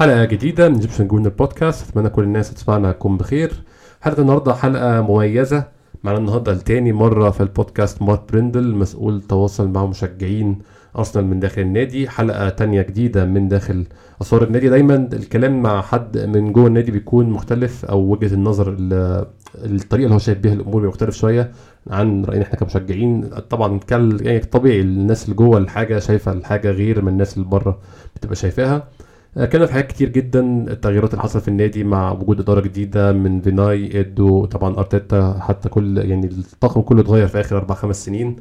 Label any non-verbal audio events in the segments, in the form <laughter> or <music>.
حلقة جديدة من ايجيبشن جون البودكاست أتمنى كل الناس تسمعنا تكون بخير. حلقة النهاردة حلقة مميزة. معنا النهاردة لتاني مرة في البودكاست مارك بريندل مسؤول تواصل مع مشجعين أرسنال من داخل النادي. حلقة تانية جديدة من داخل أسوار النادي. دايما الكلام مع حد من جوه النادي بيكون مختلف أو وجهة النظر ال- الطريقة اللي هو شايف بيها الأمور مختلف شوية عن رأينا إحنا كمشجعين. طبعا كان يعني طبيعي الناس اللي جوه الحاجة شايفة الحاجة غير من الناس اللي بره بتبقى شايفاها. كانت في حاجات كتير جدا التغييرات اللي حصلت في النادي مع وجود إدارة جديدة من فيناي إيدو طبعا أرتيتا حتى كل يعني الطاقم كله اتغير في آخر أربع خمس سنين.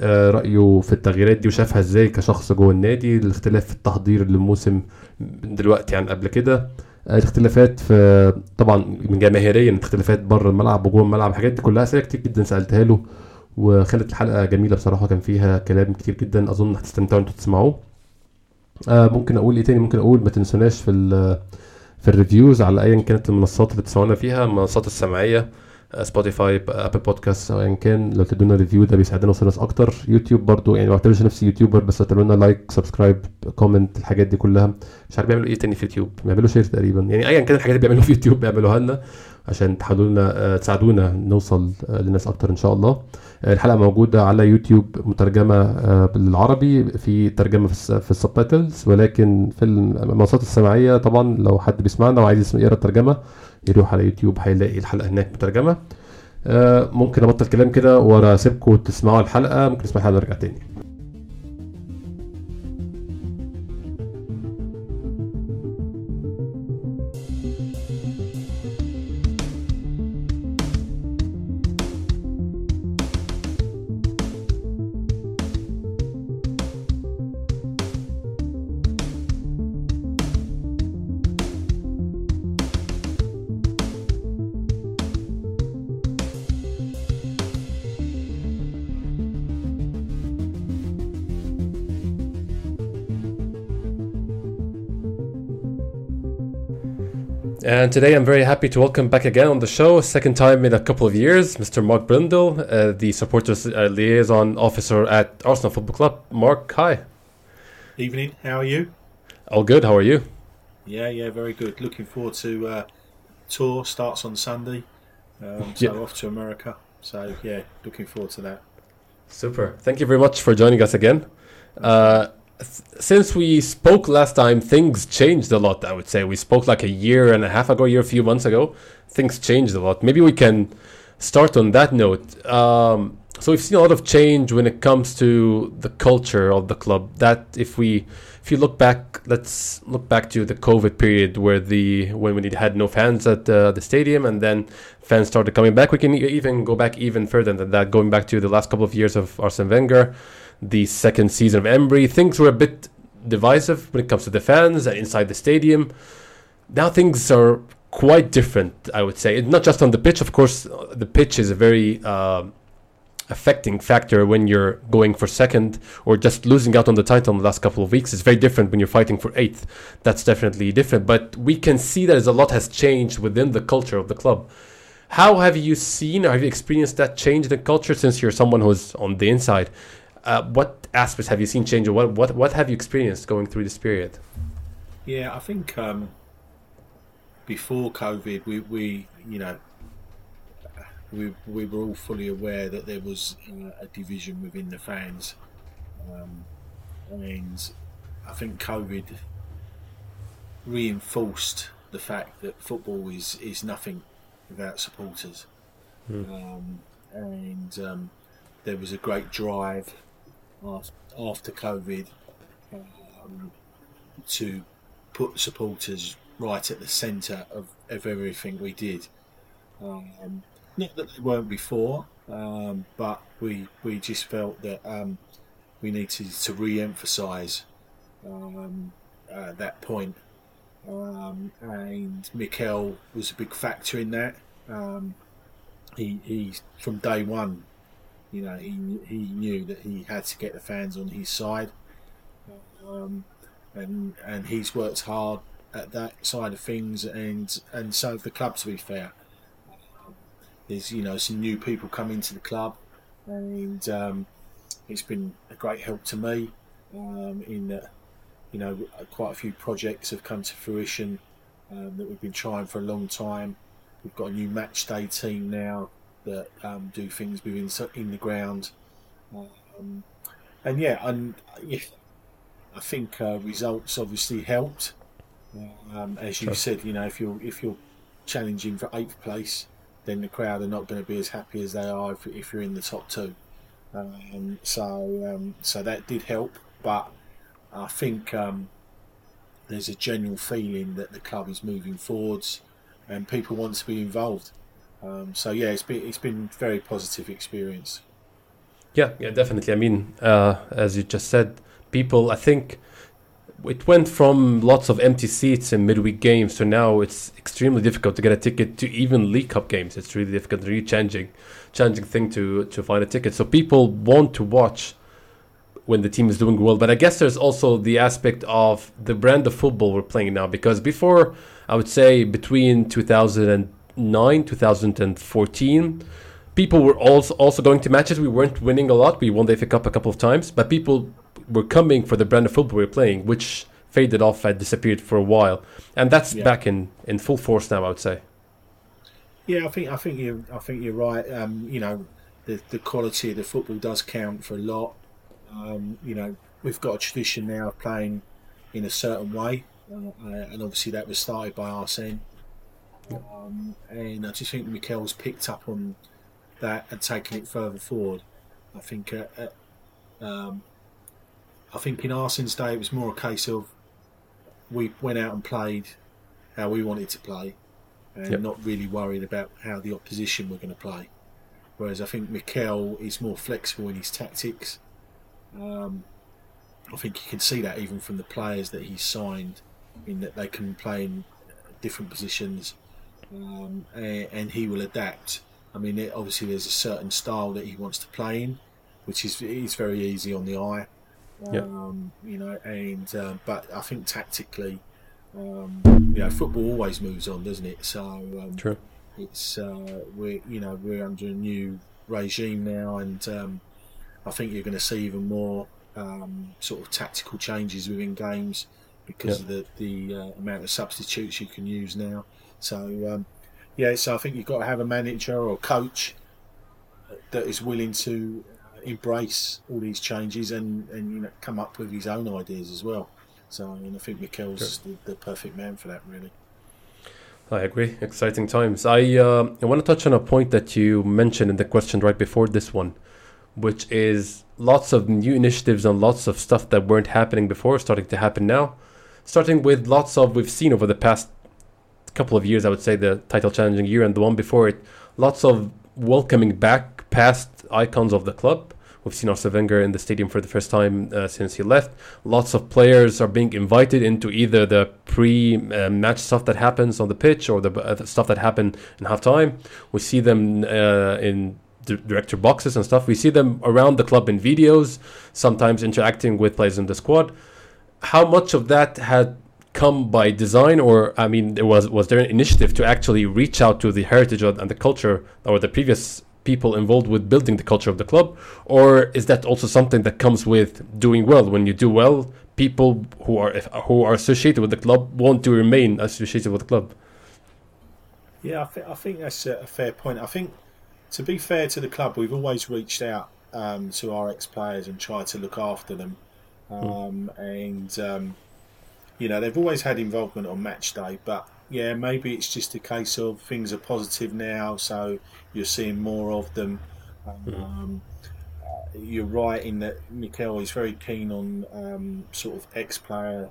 آه، رأيه في التغييرات دي وشافها إزاي كشخص جوه النادي الاختلاف في التحضير للموسم دلوقتي عن قبل كده. آه، الاختلافات في طبعا من جماهيريا اختلافات بره الملعب وجوه الملعب الحاجات دي كلها أسئلة كتير جدا سألتها له وخلت الحلقة جميلة بصراحة كان فيها كلام كتير جدا أظن هتستمتعوا إنتوا تسمعوه. آه ممكن أقول إيه تاني ممكن أقول؟ ما تنسوناش في في الريفيوز على ايا كانت المنصات اللي بتسمعونا فيها المنصات السمعية سبوتيفاي ابل بودكاست أو ايا كان. لو تدونا ريفيو ده بيساعدنا نوصل ناس أكتر. يوتيوب برضو يعني ما بعتبرش نفسي يوتيوبر بس لنا لايك سبسكرايب كومنت الحاجات دي كلها. مش عارف بيعملوا إيه تاني في يوتيوب؟ بيعملوا شير تقريبا. يعني ايا كان الحاجات اللي بيعملوها في يوتيوب بيعملوها لنا. عشان تحاولوا لنا آه، تساعدونا نوصل آه، لناس أكتر إن شاء الله. آه، الحلقة موجودة على يوتيوب مترجمة بالعربي في ترجمة في الس- في السبتايتلز ولكن في المنصات السمعيه طبعا لو حد بيسمعنا وعايز يقرأ الترجمة يروح على يوتيوب هيلاقي الحلقة هناك مترجمة. ممكن أبطل كلام كده ورا اسيبكم تسمعوا الحلقة ممكن نسمع الحلقة ونرجع تاني. And today I'm very happy to welcome back again on the show, second time in a couple of years, Mr. Mark Brindle, uh, the supporters uh, liaison officer at Arsenal Football Club. Mark, hi. Evening, how are you? All good. How are you? Yeah, yeah, very good. Looking forward to uh, tour. Starts on Sunday, um, so Yeah. off to America. So yeah, looking forward to that. Super. Thank you very much for joining us again. Uh, since we spoke last time, things changed a lot. I would say we spoke like a year and a half ago, year, a few months ago. Things changed a lot. Maybe we can start on that note. Um, so we've seen a lot of change when it comes to the culture of the club. That if we, if you look back, let's look back to the COVID period where the when we had no fans at uh, the stadium, and then fans started coming back. We can even go back even further than that, going back to the last couple of years of Arsene Wenger, the second season of Emery. Things were a bit divisive when it comes to the fans and inside the stadium. Now things are quite different, I would say. Not just on the pitch, of course. The pitch is a very uh, affecting factor when you're going for second or just losing out on the title in the last couple of weeks. It's very different when you're fighting for eighth. That's definitely different. But we can see that a lot has changed within the culture of the club. How have you seen or have you experienced that change in the culture since you're someone who's on the inside? Uh, what aspects have you seen change or what, what, what have you experienced going through this period? Yeah, I think um, before COVID, we, we you know we we were all fully aware that there was uh, a division within the fans, um, and I think COVID reinforced the fact that football is is nothing without supporters, um, and um, there was a great drive after COVID um, to put supporters right at the centre of, of everything we did. Um, not that they weren't before, um, but we we just felt that um, we needed to re-emphasise um, uh, that point. Um, and Mikel was a big factor in that. Um, he, he from day one, you know, he he knew that he had to get the fans on his side, um, and and he's worked hard at that side of things, and and so the club. To be fair, there's you know some new people come into the club, and um, it's been a great help to me um, in that you know quite a few projects have come to fruition um, that we've been trying for a long time. We've got a new match day team now that um, do things within in the ground, um, and yeah, and yeah, I think uh, results obviously helped. Um, as you sure. said, you know, if you're if you're challenging for eighth place, then the crowd are not going to be as happy as they are if, if you're in the top two. Um, so um, so that did help, but I think um, there's a general feeling that the club is moving forwards and people want to be involved. Um, so yeah, it's been it's been very positive experience. Yeah, yeah, definitely. I mean, uh, as you just said, people. I think it went from lots of empty seats in midweek games to now it's extremely difficult to get a ticket to even League Cup games. It's really difficult, really challenging, challenging thing to to find a ticket. So people want to watch when the team is doing well. But I guess there's also the aspect of the brand of football we're playing now. Because before, I would say between 2009, 2014, people were also also going to matches. We weren't winning a lot. We won the FA Cup a couple of times, but people were coming for the brand of football we were playing, which faded off and disappeared for a while, and that's yeah. back in, in full force now. I would say. Yeah, I think I think you I think you're right. Um, you know, the the quality of the football does count for a lot. Um, you know, we've got a tradition now of playing in a certain way, uh, and obviously that was started by Arsene. Um, and I just think Mikel's picked up on that and taken it further forward. I think uh, uh, um, I think in Arsene's day it was more a case of we went out and played how we wanted to play and yep. not really worried about how the opposition were going to play. Whereas I think Mikel is more flexible in his tactics. Um, I think you can see that even from the players that he's signed, in that they can play in different positions, um, and, and, he will adapt. I mean, it, obviously there's a certain style that he wants to play in, which is is very easy on the eye. Um, You know, and uh, but I think tactically, um, you know, football always moves on, doesn't it? So um, True. It's uh, we're you know we're under a new regime now, and um, I think you're going to see even more um, sort of tactical changes within games because of the the uh, amount of substitutes you can use now. So um, yeah, so I think you've got to have a manager or coach that is willing to embrace all these changes and, and you know come up with his own ideas as well. So I mean, I think Mikel's the, the, perfect man for that, really. I agree. Exciting times. I uh, I want to touch on a point that you mentioned in the question right before this one, which is lots of new initiatives and lots of stuff that weren't happening before starting to happen now. Starting with lots of we've seen over the past couple of years, I would say the title challenging year and the one before it, lots of welcoming back past icons of the club. We've seen Arsene Wenger in the stadium for the first time uh, since he left. Lots of players are being invited into either the pre-match stuff that happens on the pitch or the, uh, stuff that happened in halftime. We see them uh, in director boxes and stuff. We see them around the club in videos, sometimes interacting with players in the squad. How much of that had come by design, or I mean, was was there an initiative to actually reach out to the heritage and the culture or the previous people involved with building the culture of the club? Or is that also something that comes with doing well? When you do well people who are who are associated with the club want to remain associated with the club. Yeah i, th- I think that's a fair point. I think to be fair to the club we've always reached out um, to our ex-players and tried to look after them. Um, mm. and um, you know they've always had involvement on match day but yeah, maybe it's just a case of things are positive now, so you're seeing more of them. Hmm. Um, you're right in that Mikel is very keen on um, sort of ex-player,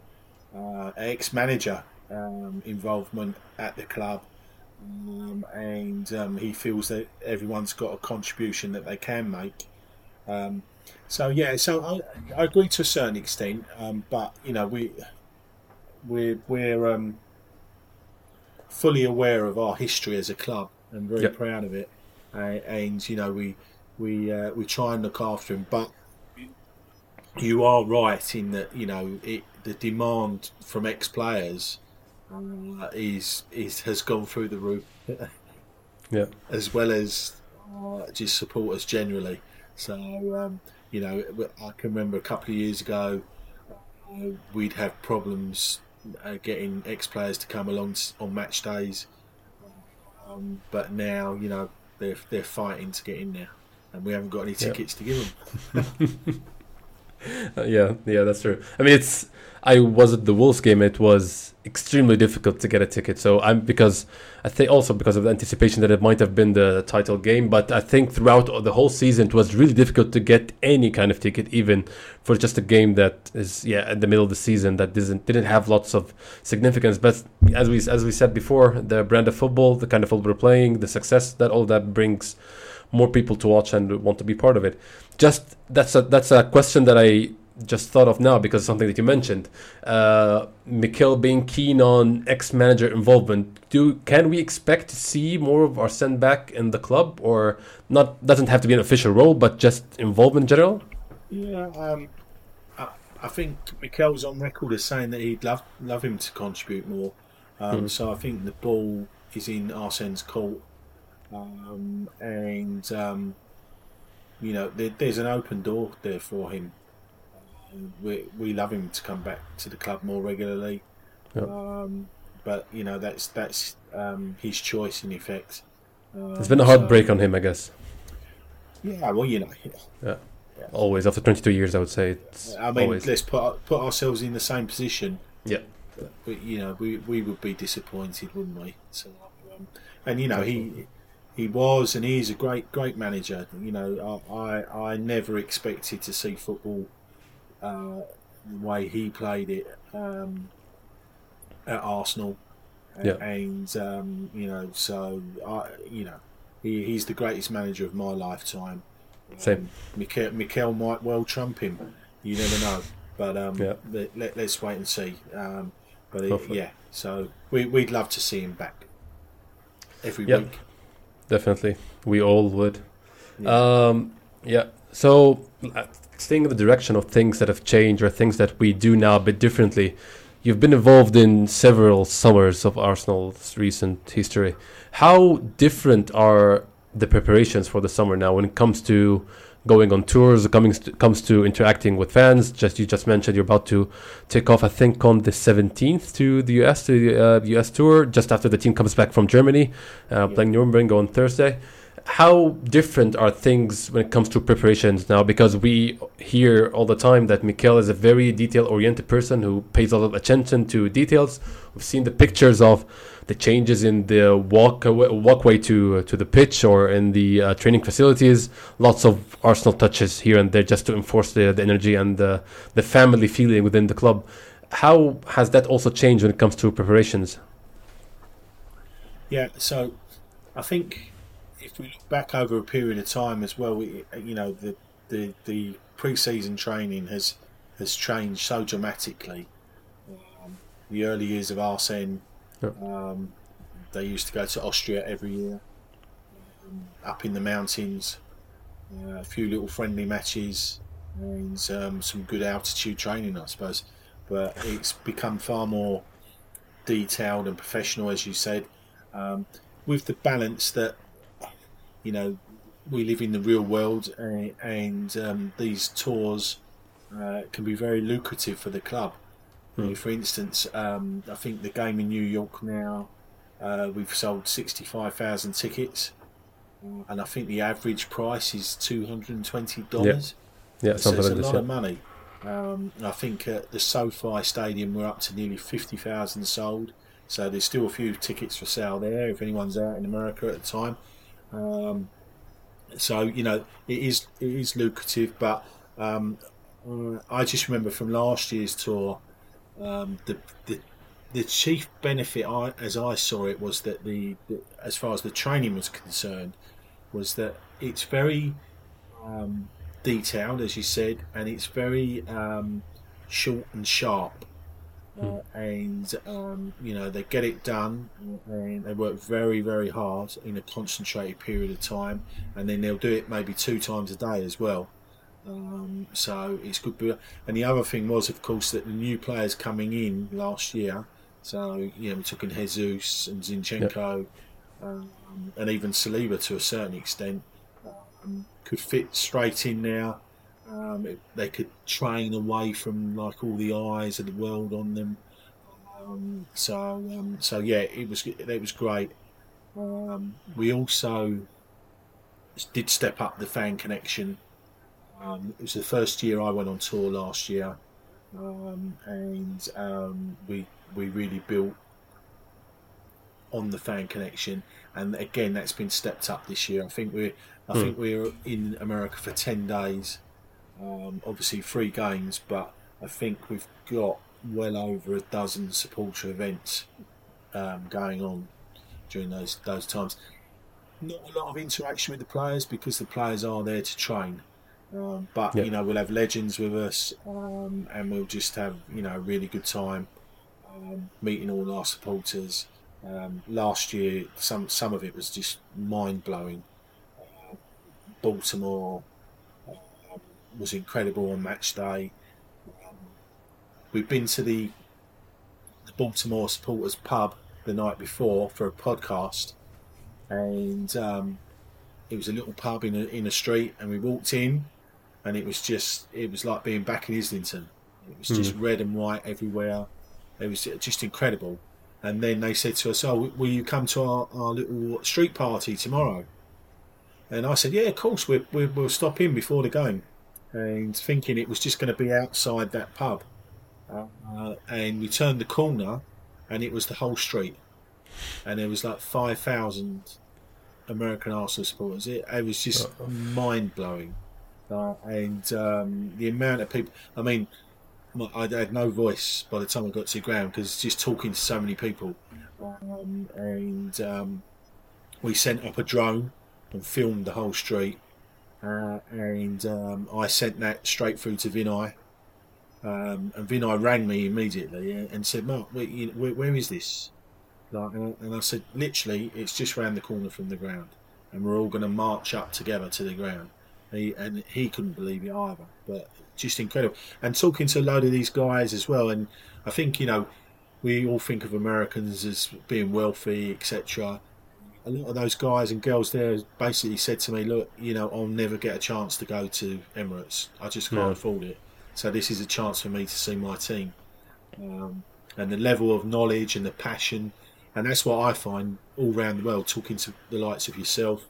uh, ex-manager um, involvement at the club, um, and um, he feels that everyone's got a contribution that they can make. Um, so yeah, so I, I, agree to a certain extent, but you know we we're we're fully aware of our history as a club and very yep. proud of it. Uh, and you know, we we uh, we try and look after him, but you are right in that you know it, the demand from ex players uh, is is has gone through the roof. <laughs> yeah, as well as uh, just supporters generally. So um, you know, I can remember a couple of years ago, uh, we'd have problems uh, getting ex players to come along on match days. Um, but now, you know, they're they're fighting to get in there, and we haven't got any tickets to give them. <laughs> <laughs> yeah, yeah, that's true. I mean, it's I was at the Wolves game. It was extremely difficult to get a ticket. So I'm because I think also because of the anticipation that it might have been the title game. But I think throughout the whole season, it was really difficult to get any kind of ticket, even for just a game that is yeah at the middle of the season that didn't didn't have lots of significance. But as we as we said before, the brand of football, the kind of football we're playing, the success that all that brings more people to watch and want to be part of it. Just that's a that's a question that I just thought of now because of something that you mentioned, uh, Mikel being keen on ex-manager involvement. Do can we expect to see more of Arsene back in the club, or not? Doesn't have to be an official role, but just involvement in general. Yeah, um, I, I, think Mikel's on record as saying that he'd love love him to contribute more. Um, mm. So I think the ball is in Arsene's court, um, and um, you know there, there's an open door there for him we we love him to come back to the club more regularly. Yep. Um, but you know that's that's um, his choice in effect. Um, it's been a hard so, break on him, I guess. Yeah, well, you know. Yeah. yeah. Always after 22 years, I would say. It's I mean, always. let's put put ourselves in the same position. Yeah. But, but you know, we we would be disappointed, wouldn't we? So, um, and you know, he he was and he is a great great manager. You know, I I, never expected to see football uh, the way he played it um, at Arsenal. Yeah. And, um, you know, so, I, you know, he, he's the greatest manager of my lifetime. Same. Mikel, Mikel might well trump him. You never know. But um, yeah. let, us wait and see. Um, but it, yeah, so we, we'd love to see him back every week. Definitely. We all would. Yeah. Um, yeah. So staying in the direction of things that have changed or things that we do now a bit differently, you've been involved in several summers of Arsenal's recent history. How different are the preparations for the summer now when it comes to going on tours, coming to, comes to interacting with fans? Just you just mentioned you're about to take off, I think, on the 17th to the US to the uh, US tour, just after the team comes back from Germany, uh, yeah. playing Nuremberg on Thursday how different are things when it comes to preparations now? Because we hear all the time that Mikel is a very detail-oriented person who pays a lot of attention to details. We've seen the pictures of the changes in the walk walkway to to the pitch or in the uh, training facilities. Lots of Arsenal touches here and there just to enforce the, the energy and the, the family feeling within the club. How has that also changed when it comes to preparations? Yeah, so I think if we look back over a period of time as well, we, you know, the the the pre-season training has has changed so dramatically. Um, the early years of Arsene, yep. um, they used to go to Austria every year, um, up in the mountains, uh, a few little friendly matches, and um, some good altitude training, I suppose. But it's become far more detailed and professional, as you said, um, with the balance that you know, we live in the real world, and, and um, these tours uh, can be very lucrative for the club. Mm. For instance, um, I think the game in New York now, uh, we've sold 65,000 tickets, and I think the average price is $220. Yeah, yeah so it's like a this, lot yeah. of money. Um, I think at the SoFi Stadium we're up to nearly 50,000 sold. So there's still a few tickets for sale there if anyone's out in America at the time. Um, so you know it is it is lucrative, but um, uh, I just remember from last year's tour, um, the, the the chief benefit I, as I saw it was that the, the, as far as the training was concerned was that it's very um, detailed as you said and it's very um, short and sharp uh, and um, you know they get it done and they work very very hard in a concentrated period of time and then they'll do it maybe two times a day as well. Um, so it's good and the other thing was of course that the new players coming in last year so you know we took in Jesus and Zinchenko yep. um, and even Saliba to a certain extent um, could fit straight in now Um, it, they could train away from like all the eyes of the world on them. Um, so um, so yeah, it was it was great. Um, we also did step up the fan connection. Um, it was the first year I went on tour last year, um, and um, we we really built on the fan connection. And again, that's been stepped up this year. I think we're I Hmm. think we're in America for ten days. Um, obviously, three games, but I think we've got well over a dozen supporter events um, going on during those those times. Not a lot of interaction with the players because the players are there to train. Um, but Yeah. you know we'll have legends with us, um, and we'll just have you know a really good time um, meeting all our supporters. Um, last year, some some of it was just mind blowing. Uh, Baltimore was incredible on match day. Um, we've been to the the Baltimore supporters pub the night before for a podcast, and um, it was a little pub in a in a street, and we walked in, and it was just it was like being back in Islington. It was just red and white everywhere. It was just incredible. And then they said to us, "Oh, will you come to our, our little street party tomorrow?" And I said, "Yeah, of course. We, we, we'll stop in before the game." And thinking it was just going to be outside that pub, uh, and we turned the corner, and it was the whole street, and there was like five thousand American Arsenal supporters. It, it was just mind blowing, uh, and um, the amount of people. I mean, I had no voice by the time I got to the ground because just talking to so many people, um, and um, we sent up a drone and filmed the whole street, uh, and um, I sent that straight through to Vinai. Um, and Vinai rang me immediately and said, "Mark, where, you, where, where is this?" Like, and I- and I said, "Literally, it's just round the corner from the ground, and we're all going to march up together to the ground." He, and he couldn't believe it either, but just incredible. And talking to a load of these guys as well, and I think you know, we all think of Americans as being wealthy, etc. A lot of those guys and girls there basically said to me, "Look, you know, I'll never get a chance to go to Emirates. I just can't Yeah. afford it. So this is a chance for me to see my team." Um, and the level of knowledge and the passion, and that's what I find all around the world. Talking to the likes of yourself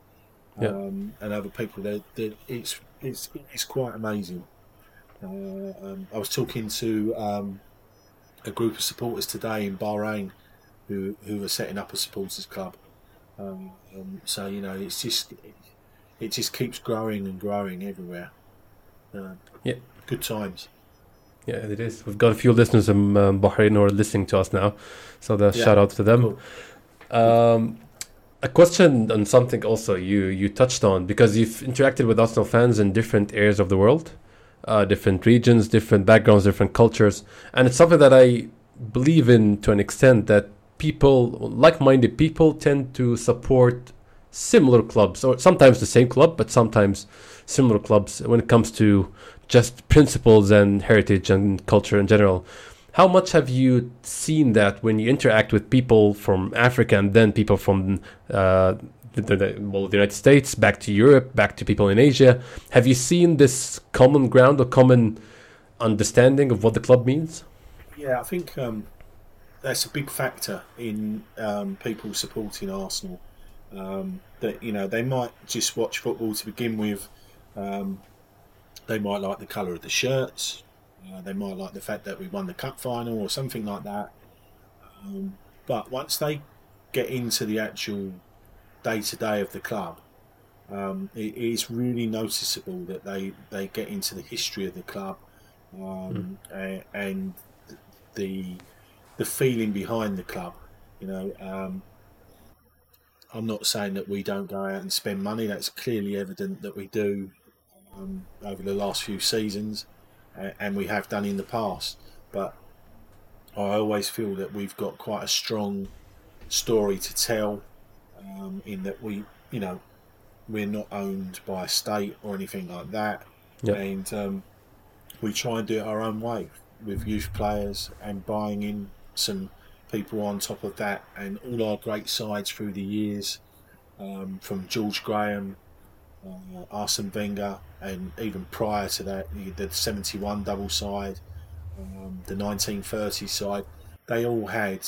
Yeah. um, and other people, that that it's it's it's quite amazing. Uh, um, I was talking to um, a group of supporters today in Bahrain who who are setting up a supporters club. Um, um, so you know, it's just it, it just keeps growing and growing everywhere. Uh, Yeah. good times. Yeah, it is. We've got a few listeners in um, Bahrain who are listening to us now, so the Yeah. shout out to them. Cool. Um, a question on something also you you touched on because you've interacted with Arsenal fans in different areas of the world, uh, different regions, different backgrounds, different cultures, and it's something that I believe in to an extent that people, like-minded people, tend to support similar clubs or sometimes the same club, but sometimes similar clubs when it comes to just principles and heritage and culture in general. How much have you seen that when you interact with people from Africa and then people from uh, the, the, well, the United States, back to Europe, back to people in Asia? Have you seen this common ground or common understanding of what the club means? Yeah, I think um, that's a big factor in um, people supporting Arsenal. Um, that you know they might just watch football to begin with. Um, they might like the colour of the shirts. Uh, they might like the fact that we won the cup final or something like that. Um, but once they get into the actual day to day of the club, um, it is really noticeable that they, they get into the history of the club um, a- and the the feeling behind the club. You know, um, I'm not saying that we don't go out and spend money. That's clearly evident that we do um, over the last few seasons, and we have done in the past. But I always feel that we've got quite a strong story to tell. Um, in that we, you know, we're not owned by a state or anything like that, Yeah. and um, we try and do it our own way with youth players and buying in some people on top of that, and all our great sides through the years, um, from George Graham uh, Arsene Wenger, and even prior to that, the, the 71 double side, um, the 1930 side, they all had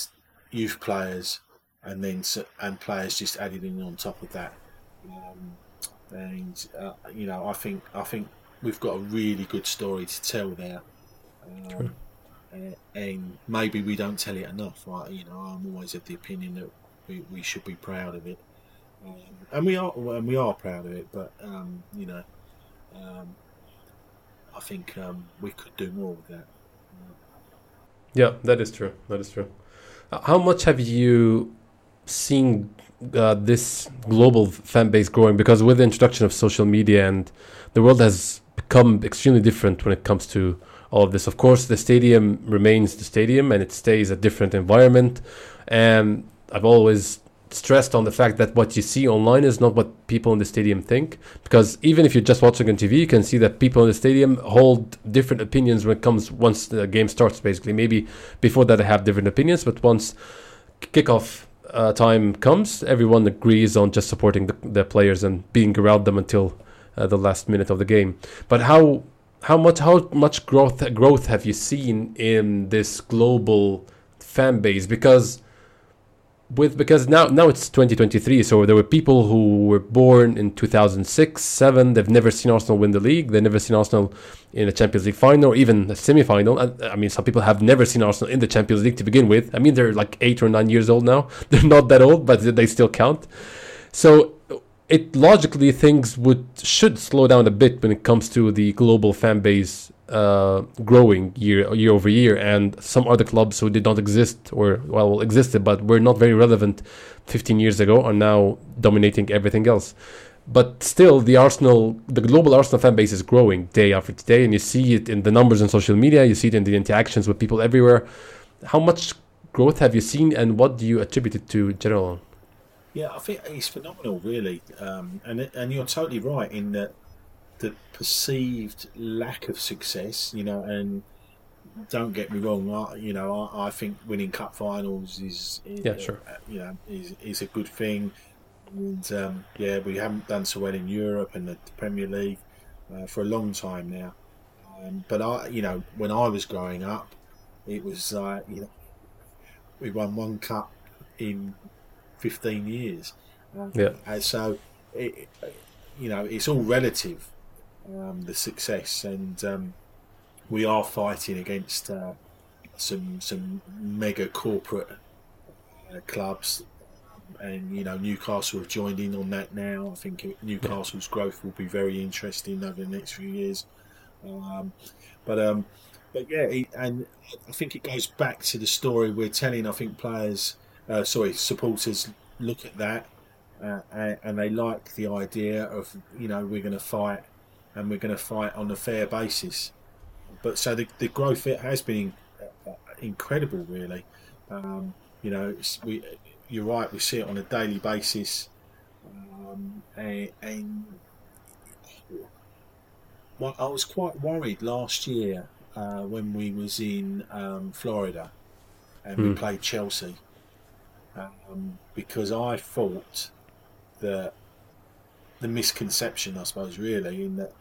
youth players and then and players just added in on top of that. Um, and uh, you know, I think I think we've got a really good story to tell there. Um, and maybe we don't tell it enough. Right? You know, I'm always of the opinion that we, we should be proud of it, um, and we are and we are proud of it. But um, you know, um, I think um, we could do more with that. Yeah, that is true. That is true. Uh, How much have you seen uh, this global fan base growing? Because with the introduction of social media and the world has become extremely different when it comes to all of this. Of course, the stadium remains the stadium and it stays a different environment. And I've always stressed on the fact that what you see online is not what people in the stadium think. Because even if you're just watching on TV, you can see that people in the stadium hold different opinions when it comes once the game starts. Basically, maybe before that they have different opinions, but once kickoff uh, time comes, everyone agrees on just supporting the, the players and being around them until uh, the last minute of the game. But how how much how much growth growth have you seen in this global fan base? Because with because now now it's 2023 so there were people who were born in 2006 7 they've never seen arsenal win the league they've never seen arsenal in a champions league final or even a semi-final I, I mean some people have never seen arsenal in the champions league to begin with. I mean they're like 8 or 9 years old now. <laughs> They're not that old but they still count. So it logically things would should slow down a bit when it comes to the global fan base uh, growing year year over year, and some other clubs who did not exist or well existed but were not very relevant 15 years ago are now dominating everything else. But still, the Arsenal, the global Arsenal fan base is growing day after day, and you see it in the numbers on social media. You see it in the interactions with people everywhere. How much growth have you seen, and what do you attribute it to, general? Yeah, I think it's phenomenal, really, um, and and you're totally right in that the perceived lack of success, you know, and don't get me wrong, I, you know, I, I think winning cup finals is, is Yeah, sure. uh, you know, is is a good thing, and um, yeah, we haven't done so well in Europe and the Premier League uh, for a long time now, um, but I, you know, when I was growing up, it was like, you know, we won one cup in 15 years. Yeah. And so, it, you know, it's all relative, um, the success, and um, we are fighting against uh, some some mega corporate uh, clubs, and you know, Newcastle have joined in on that now. I think Newcastle's growth will be very interesting over the next few years. Um, but um, but yeah, and I think it goes back to the story we're telling. I think players, uh, sorry, supporters look at that uh, and, and they like the idea of you know we're going to fight and we're going to fight on a fair basis. But so the, the growth it has been uh, incredible, really. Um, you know, we you're right. We see it on a daily basis, um, and, and well, I was quite worried last year uh, when we was in um, Florida and we Hmm. played Chelsea um, because I thought that the misconception, I suppose, really, in that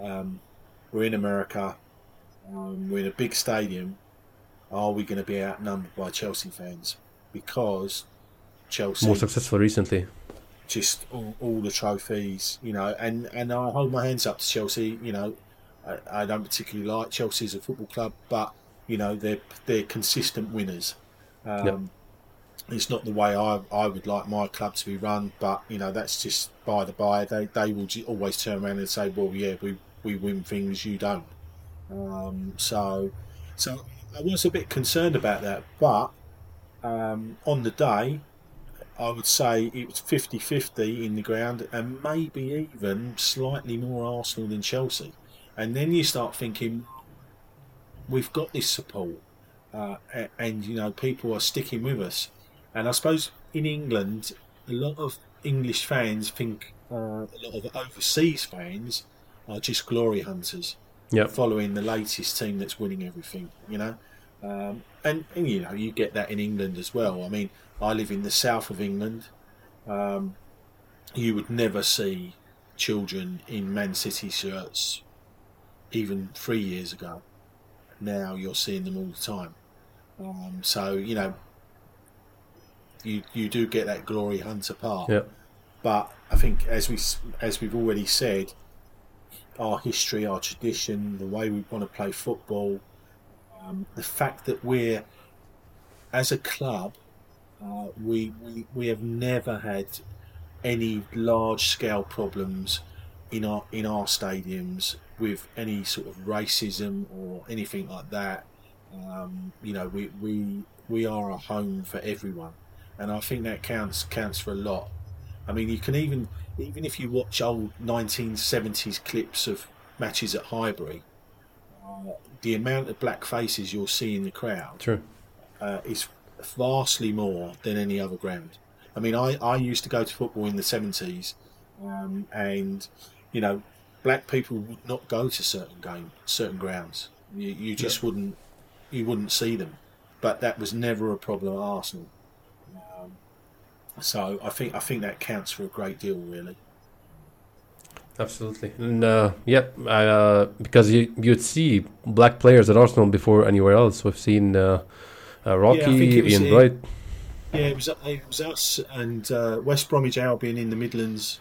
um, we're in America, um, we're in a big stadium. Are we going to be outnumbered by Chelsea fans? Because Chelsea More successful recently. just all, all the trophies, you know, and, and I hold my hands up to Chelsea. You know, I, I don't particularly like Chelsea as a football club, but you know they're they're consistent winners. Um, Yep. It's not the way I, I would like my club to be run, but you know that's just by the by. They they will always turn around and say, well, yeah, we we win things, you don't. Um, so so I was a bit concerned about that, but um, on the day, I would say it was 50 50 in the ground and maybe even slightly more Arsenal than Chelsea. And then you start thinking, we've got this support, uh, and you know, people are sticking with us. And I suppose in England, a lot of English fans think uh, a lot of overseas fans are just glory hunters Yep. following the latest team that's winning everything, you know. Um, and, and you know, you get that in England as well. I mean, I live in the south of England. Um, you would never see children in Man City shirts even three years ago. Now you're seeing them all the time. Um, so you know, you you do get that glory hunter part. Yeah. But I think, as we as we've already said, our history, our tradition, the way we want to play football, um, the fact that we're as a club, uh, we, we we have never had any large scale problems in our in our stadiums with any sort of racism or anything like that. Um, you know, we, we we are a home for everyone, and I think that counts counts for a lot. I mean, you can even even if you watch old 1970s clips of matches at Highbury, uh, the amount of black faces you'll see in the crowd True. uh, is vastly more than any other ground. I mean, I, I used to go to football in the 70s, um, and you know, black people would not go to certain game, certain grounds. You, you just wouldn't you wouldn't see them, but that was never a problem at Arsenal. So I think I think that counts for a great deal, really. Absolutely. And uh, yeah, uh, because you you'd see black players at Arsenal before anywhere else. We've seen uh, uh, Rocky, Yeah, I think it Ian Wright. Yeah, it was it was us and uh, West Bromwich Albion in the Midlands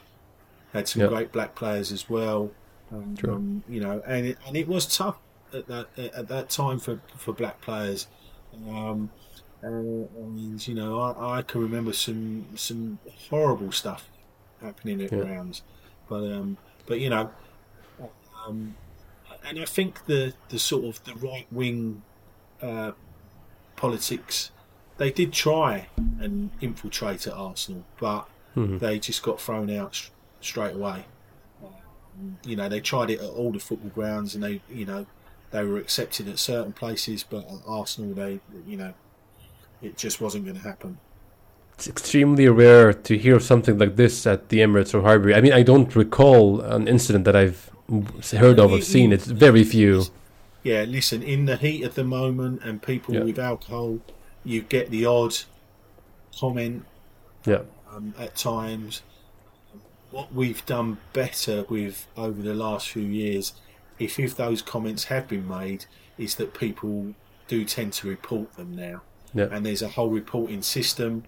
had some Yeah. great black players as well. Um, True. um, you know, and it, and it was tough at that at that time for, for black players. Um, uh, and you know, I, I can remember some some horrible stuff happening at Yeah. grounds, but um, but you know, um, and I think the the sort of the right wing uh, politics they did try and infiltrate at Arsenal, but Mhm. they just got thrown out sh- straight away. You know, they tried it at all the football grounds, and they, you know, they were accepted at certain places, but at Arsenal, they, you know, it just wasn't going to happen. It's extremely rare to hear something like this at the Emirates or Highbury. I mean, I don't recall an incident that I've heard of or seen. It's very few. Yeah, listen, in the heat of the moment and people Yeah. with alcohol, you get the odd comment Yeah. um, at times. What we've done better with over the last few years, if, if those comments have been made, is that people do tend to report them now. Yeah. And there's a whole reporting system,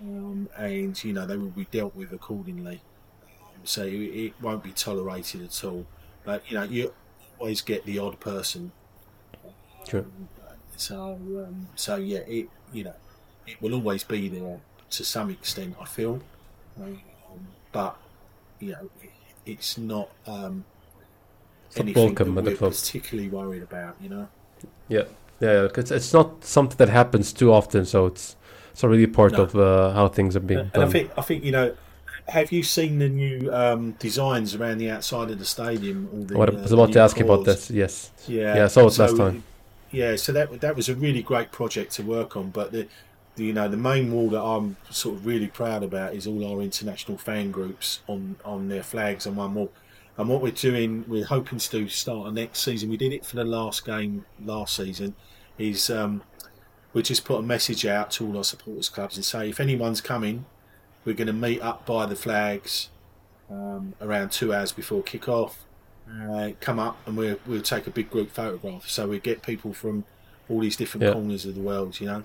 um, and you know they will be dealt with accordingly. Um, so it, it won't be tolerated at all. But you know you always get the odd person. Sure. So um, so yeah, it you know it will always be there to some extent. I feel, um, but you know it, it's not um, It's anything that we're particularly worried about. You know. Yeah, yeah. it's it's not something that happens too often, so it's it's already part No. of uh, how things are being And done. I think I think you know. Have you seen the new um, designs around the outside of the stadium? All the, what I uh, was about to ask you about this. Yes. Yeah, Yeah, I saw it last time. Yeah, so that that was a really great project to work on. But the, the you know the main wall that I'm sort of really proud about is all our international fan groups on on their flags on one wall. And what we're doing, we're hoping to do start of next season. We did it for the last game last season. Is um, we just put a message out to all our supporters clubs and say if anyone's coming, we're going to meet up by the flags um, around two hours before kick off uh, come up and we'll, we'll take a big group photograph. So we get people from all these different Yeah. corners of the world, you know.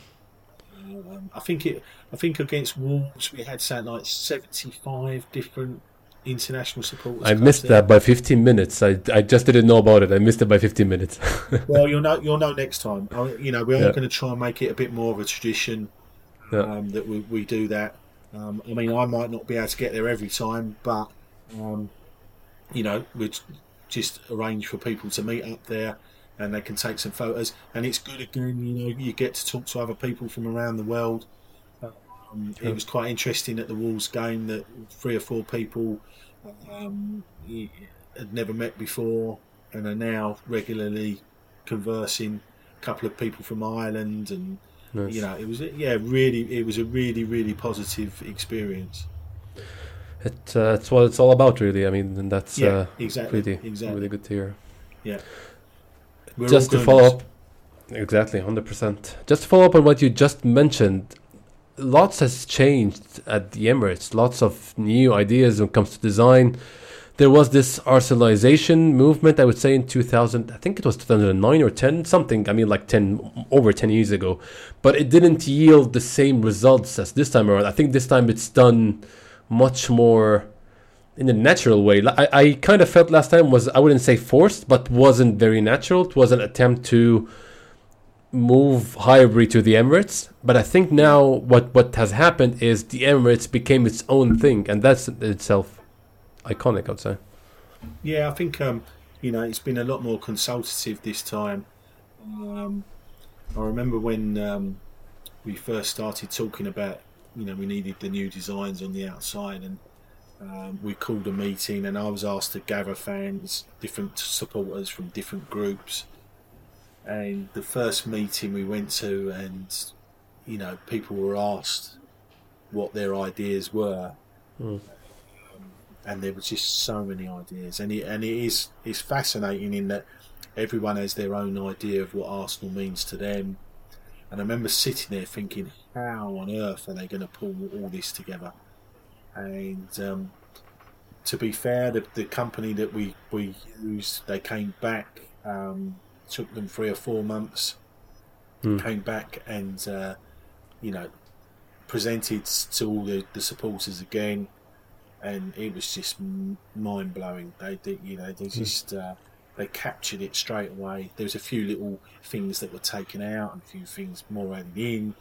Um, I think it. I think against Wolves we had something like seventy-five different international supporters. I missed that by 15 minutes. I, I just didn't know about it. I missed it by 15 minutes. <laughs> Well, you'll know. You'll know next time. I, you know, we are Yeah. going to try and make it a bit more of a tradition Yeah. um, that we, we do that. Um, I mean, I might not be able to get there every time, but um, you know, we just arrange for people to meet up there, and they can take some photos. And it's good again. You know, you get to talk to other people from around the world. Um. It was quite interesting at the Wolves game that three or four people um, had never met before and are now regularly conversing. A couple of people from Ireland, and Nice. you know, it was yeah, really, it was a really, really positive experience. It, uh, it's what it's all about, really. I mean, and that's Yeah, uh, exactly, really, exactly. really good to hear. We're just to follow up, exactly, 100%. Just to follow up on what you just mentioned, lots has changed at the Emirates. Lots of new ideas when it comes to design. there was this Arsenalization movement. I would say in 2000, I think it was 2009 or 10, something. I mean, like 10 over 10 years ago, but it didn't yield the same results as this time around. I think this time it's done much more in a natural way. I, I kind of felt last time was I wouldn't say forced, but wasn't very natural. It was an attempt to move Highbury to the Emirates. But I think now what what has happened is the Emirates became its own thing, and that's itself iconic. I'd say. Yeah, I think um, you know it's been a lot more consultative this time. Um, I remember when um, we first started talking about you know we needed the new designs on the outside and um, we called a meeting and I was asked to gather fans, different supporters from different groups. And the first meeting we went to, and you know, people were asked what their ideas were, Mm. and there was just so many ideas. And it, and it is it's fascinating in that everyone has their own idea of what Arsenal means to them. And I remember sitting there thinking, how on earth are they going to pull all this together? and um, to be fair, the, the company that we, we used, they came back, um, took them three or four months, Hmm. came back and, uh, you know, presented to all the, the supporters again, and it was just mind blowing. They, they, you know, they just uh, they captured it straight away. There was a few little things that were taken out and a few things more added in,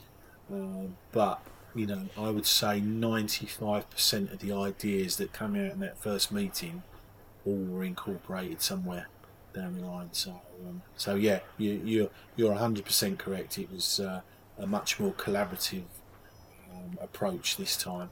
um, but you know, I would say 95% of the ideas that come out in that first meeting all were incorporated somewhere down the line. So, um, so yeah, you, you're you're 100% correct. It was uh, a much more collaborative um, approach this time.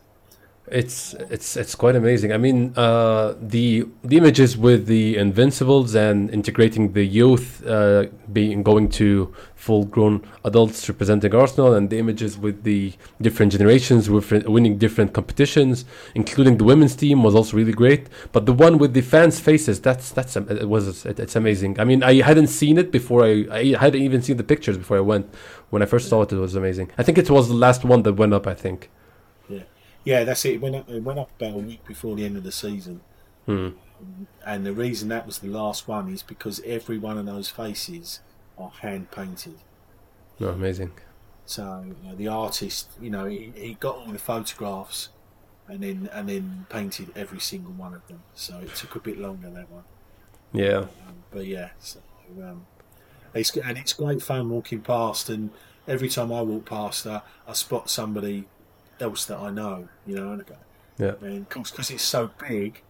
It's it's it's quite amazing. I mean, uh, the the images with the Invincibles and integrating the youth uh, being going to full grown adults representing Arsenal, and the images with the different generations winning different competitions, including the women's team, was also really great. But the one with the fans' faces, that's that's it was it, it's amazing. I mean, I hadn't seen it before. I I hadn't even seen the pictures before I went. When I first saw it, it was amazing. I think it was the last one that went up. I think. Yeah, that's it. It went up, it went up about a week before the end of the season. Hmm. And the reason that was the last one is because every one of those faces are hand painted. No, amazing. So you know, the artist, you know, he, he got all the photographs and then and then painted every single one of them. So it took a bit longer that one. Yeah. Um, but yeah, so, um, it's and it's great fun walking past. And every time I walk past, uh, I spot somebody else that I know. You know, and I go, Yeah. and of course, because it's so big,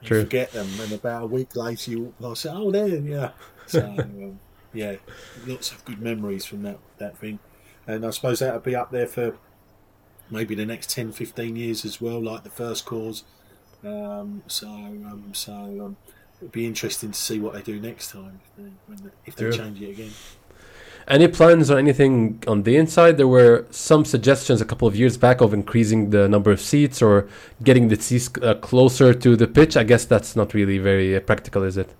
you True. forget them. And about a week later, you walk past, oh, there, yeah. So <laughs> um, yeah, lots of good memories from that that thing. And I suppose that'll be up there for maybe the next 10, 15 years as well, like the first cause. Um, so um, so um, it'd be interesting to see what they do next time if they, when they, if they True. change it again. Any plans or anything on the inside? There were some suggestions a couple of years back of increasing the number of seats or getting the seats uh, closer to the pitch. I guess that's not really very uh, practical, is it?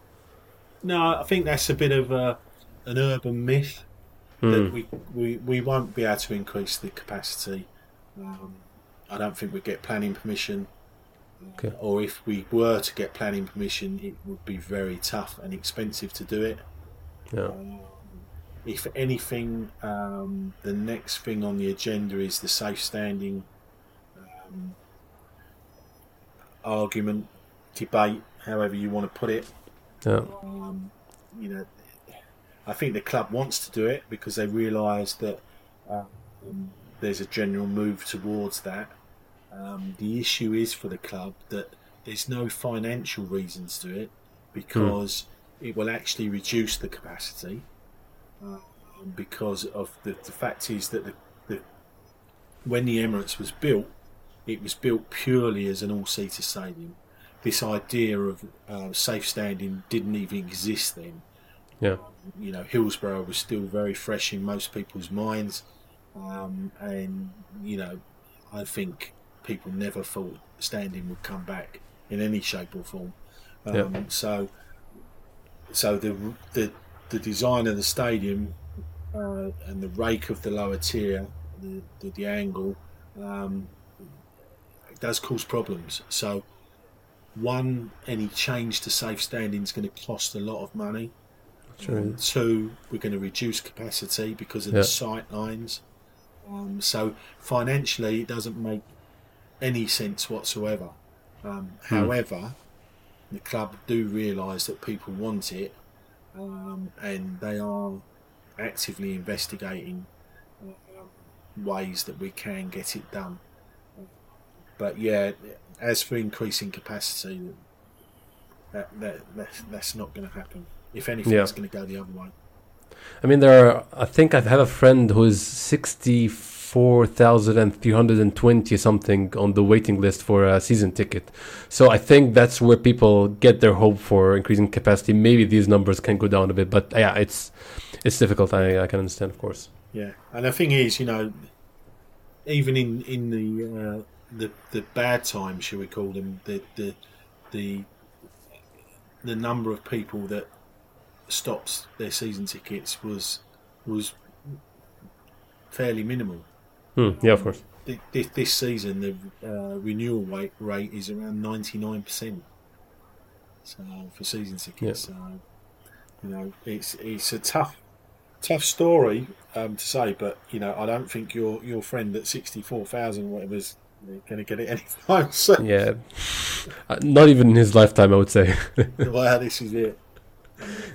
No, I think that's a bit of a, an urban myth that Hmm. we, we, we won't be able to increase the capacity. Um, I don't think we'd get planning permission. Okay. Or if we were to get planning permission, it would be very tough and expensive to do it. Yeah. Um, if anything, um, the next thing on the agenda is the safe standing um, argument, debate, however you want to put it. Yeah. Um, you know, I think the club wants to do it because they realise that um, there's a general move towards that. Um, the issue is for the club that there's no financial reasons to it because it will actually reduce the capacity. Because of the, the fact is that the, the when the Emirates was built, it was built purely as an all-seater stadium. This idea of uh, safe standing didn't even exist then. Yeah. You know, Hillsborough was still very fresh in most people's minds, um, and you know, I think people never thought standing would come back in any shape or form. Um, Yeah. So, so the the the design of the stadium uh, and the rake of the lower tier, the the, the angle, um, it does cause problems. So one, any change to safe standing is going to cost a lot of money. True. Two, we're going to reduce capacity because of Yeah. the sight lines. Um, so financially, it doesn't make any sense whatsoever. Um, However, the club do realise that people want it, um, and they are actively investigating um, ways that we can get it done. But yeah, as for increasing capacity, that, that, that's, that's not going to happen. If anything, Yeah. it's going to go the other way. I mean, there are. I think I have had a friend who's sixty. and three hundred and twenty something on the waiting list for a season ticket. So I think that's where people get their hope for increasing capacity. Maybe these numbers can go down a bit, but yeah, it's it's difficult. I, I can understand, of course. Yeah, and the thing is, you know, even in in the uh, the the bad times, shall we call them, the the the the number of people that stopped their season tickets was was fairly minimal. Hmm, yeah, of course. This, this season, the uh, renewal rate rate is around ninety nine percent. So for season tickets, so you know, it's it's a tough tough story um, to say, but you know, I don't think your your friend at sixty four thousand whatever's going to get it anytime <laughs> soon. Yeah, uh, not even in his lifetime, I would say. <laughs> well, this is it.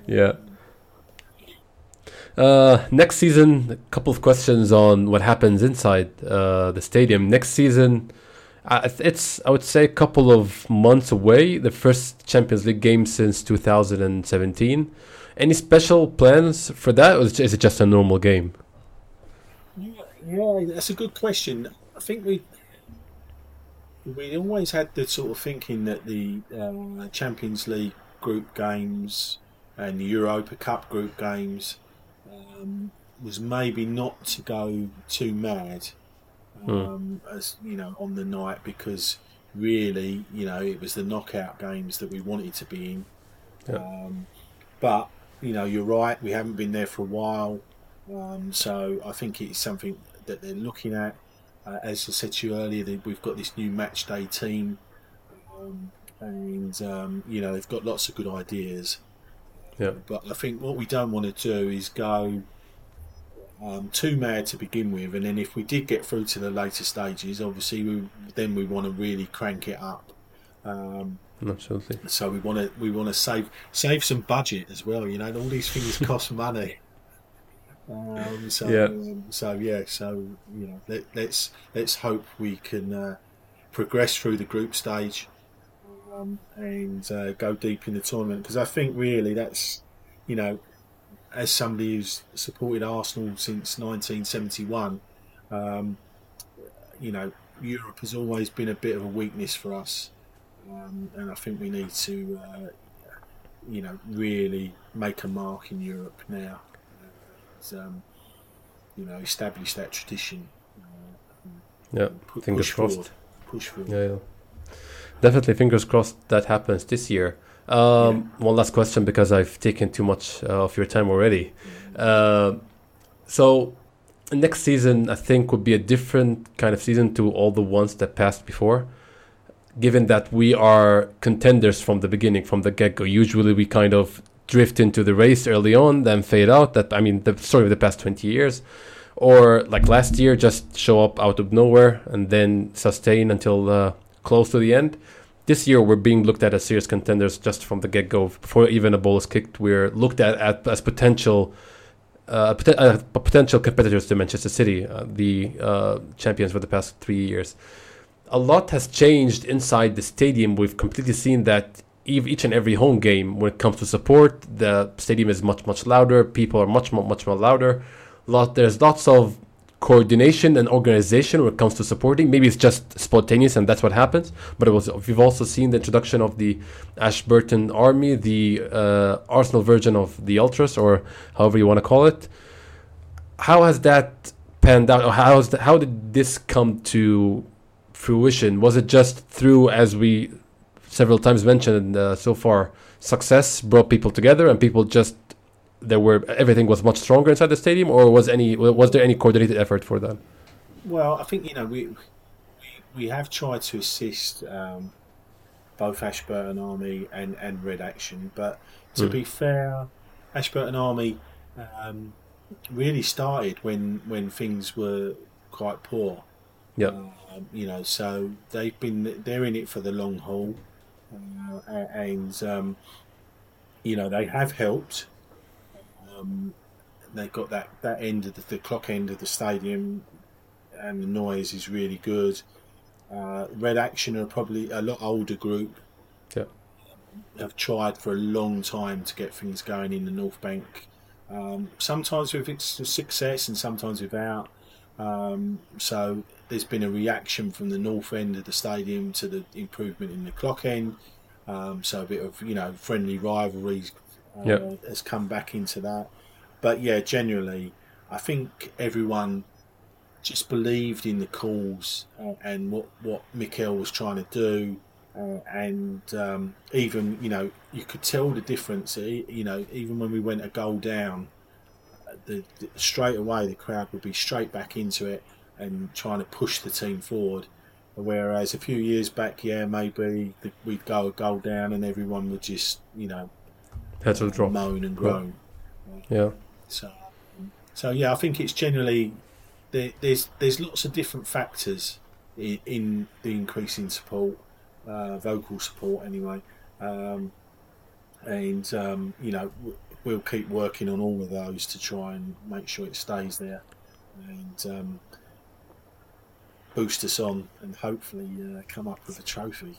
Yeah. Uh, next season, a couple of questions on what happens inside uh, the stadium. Next season, uh, it's I would say a couple of months away. The first Champions League game since 2017. Any special plans for that, or is it just a normal game? Yeah, that's a good question. I think we we always had the sort of thinking that the uh, Champions League group games and the Europa Cup group games um, was maybe not to go too mad, um, as you know, on the night because really, you know, it was the knockout games that we wanted to be in. Yeah. Um, but you know, you're right. We haven't been there for a while. Um, so I think it's something that they're looking at. Uh, as I said to you earlier, that we've got this new match day team, um, and um, you know they've got lots of good ideas. Yeah. But I think what we don't want to do is go um, too mad to begin with, and then if we did get through to the later stages, obviously we, then we want to really crank it up. Um, Absolutely. so we want to we want to save save some budget as well. You know, all these things <laughs> cost money. Um, so Yeah. um, so yeah, so you know, let, let's let's hope we can uh, progress through the group stage um, and uh, go deep in the tournament because I think really that's you know, as somebody who's supported Arsenal since 1971, um, you know, Europe has always been a bit of a weakness for us um, and I think we need to, uh, you know, really make a mark in Europe now. And, um, you know, establish that tradition. Uh, Yeah. Fingers push crossed. forward. Push forward. Yeah, yeah. Definitely fingers crossed that happens this year. Um, One last question because I've taken too much uh, of your time already. Uh, so next season, I think, would be a different kind of season to all the ones that passed before. Given that we are contenders from the beginning, from the get go, usually we kind of drift into the race early on, then fade out. That I mean, the story of the past twenty years, or like last year, just show up out of nowhere and then sustain until uh, close to the end. This year, we're being looked at as serious contenders just from the get go. Before even a ball is kicked, we're looked at, at as potential uh, uh, potential competitors to Manchester City, uh, the uh, champions for the past three years. A lot has changed inside the stadium. We've completely seen that each and every home game, when it comes to support, the stadium is much much louder. People are much more much more louder. Lot there's lots of coordination and organization when it comes to supporting. Maybe it's just spontaneous and that's what happens. But it was we've also seen the introduction of the Ashburton Army, the uh, Arsenal version of the Ultras, or however you want to call it. How has that panned out? How the, how did this come to fruition? Was it just through, as we several times mentioned uh, so far, success brought people together and people just there were everything was much stronger inside the stadium, or was any was there any coordinated effort for that? Well, I think you know we we, we have tried to assist um, both Ashburton Army and, and Red Action. But to Mm. be fair, Ashburton Army um, really started when when things were quite poor. Yeah. Um, you know, so they've been they're in it for the long haul, uh, and um, you know they have helped. Um, they've got that that end of the, the clock end of the stadium, and the noise is really good. Uh, Red Action are probably a lot older group. Yeah. Have tried for a long time to get things going in the North Bank. Um, sometimes with success and sometimes without. Um, so there's been a reaction from the north end of the stadium to the improvement in the clock end. Um, so a bit of you know friendly rivalries uh, Yeah. has come back into that. But yeah, generally, I think everyone just believed in the cause and what what Mikel was trying to do. Uh, and um, even you know you could tell the difference. e- You know even when we went a goal down, the, the straight away the crowd would be straight back into it and trying to push the team forward. Whereas a few years back, yeah, maybe the, we'd go a goal down and everyone would just you know Will drop. moan and groan. Yeah. So, so yeah, I think it's generally there, there's there's lots of different factors in, in the increase in support, uh, vocal support anyway, um, and um, you know we'll keep working on all of those to try and make sure it stays there, and um, boost us on, and hopefully uh, come up with a trophy.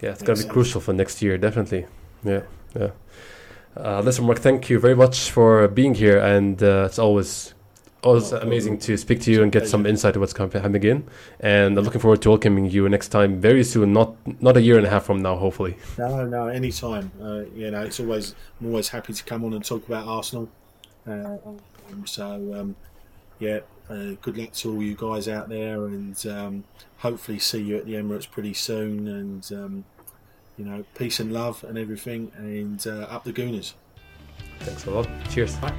Yeah, it's gonna be crucial for next year, definitely. Yeah, yeah. Uh, listen, Mark, thank you very much for being here, and uh, it's always always amazing to speak to you and get some insight to what's coming happening. And I'm looking forward to welcoming you next time very soon, not not a year and a half from now, hopefully. No, no, anytime. Uh, you know, it's always I'm always happy to come on and talk about Arsenal. Uh, so, um, yeah, uh, good luck to all you guys out there, and um, hopefully see you at the Emirates pretty soon. And um, you know, peace and love and everything, and uh, up the Gooners. Thanks a lot. Cheers. Still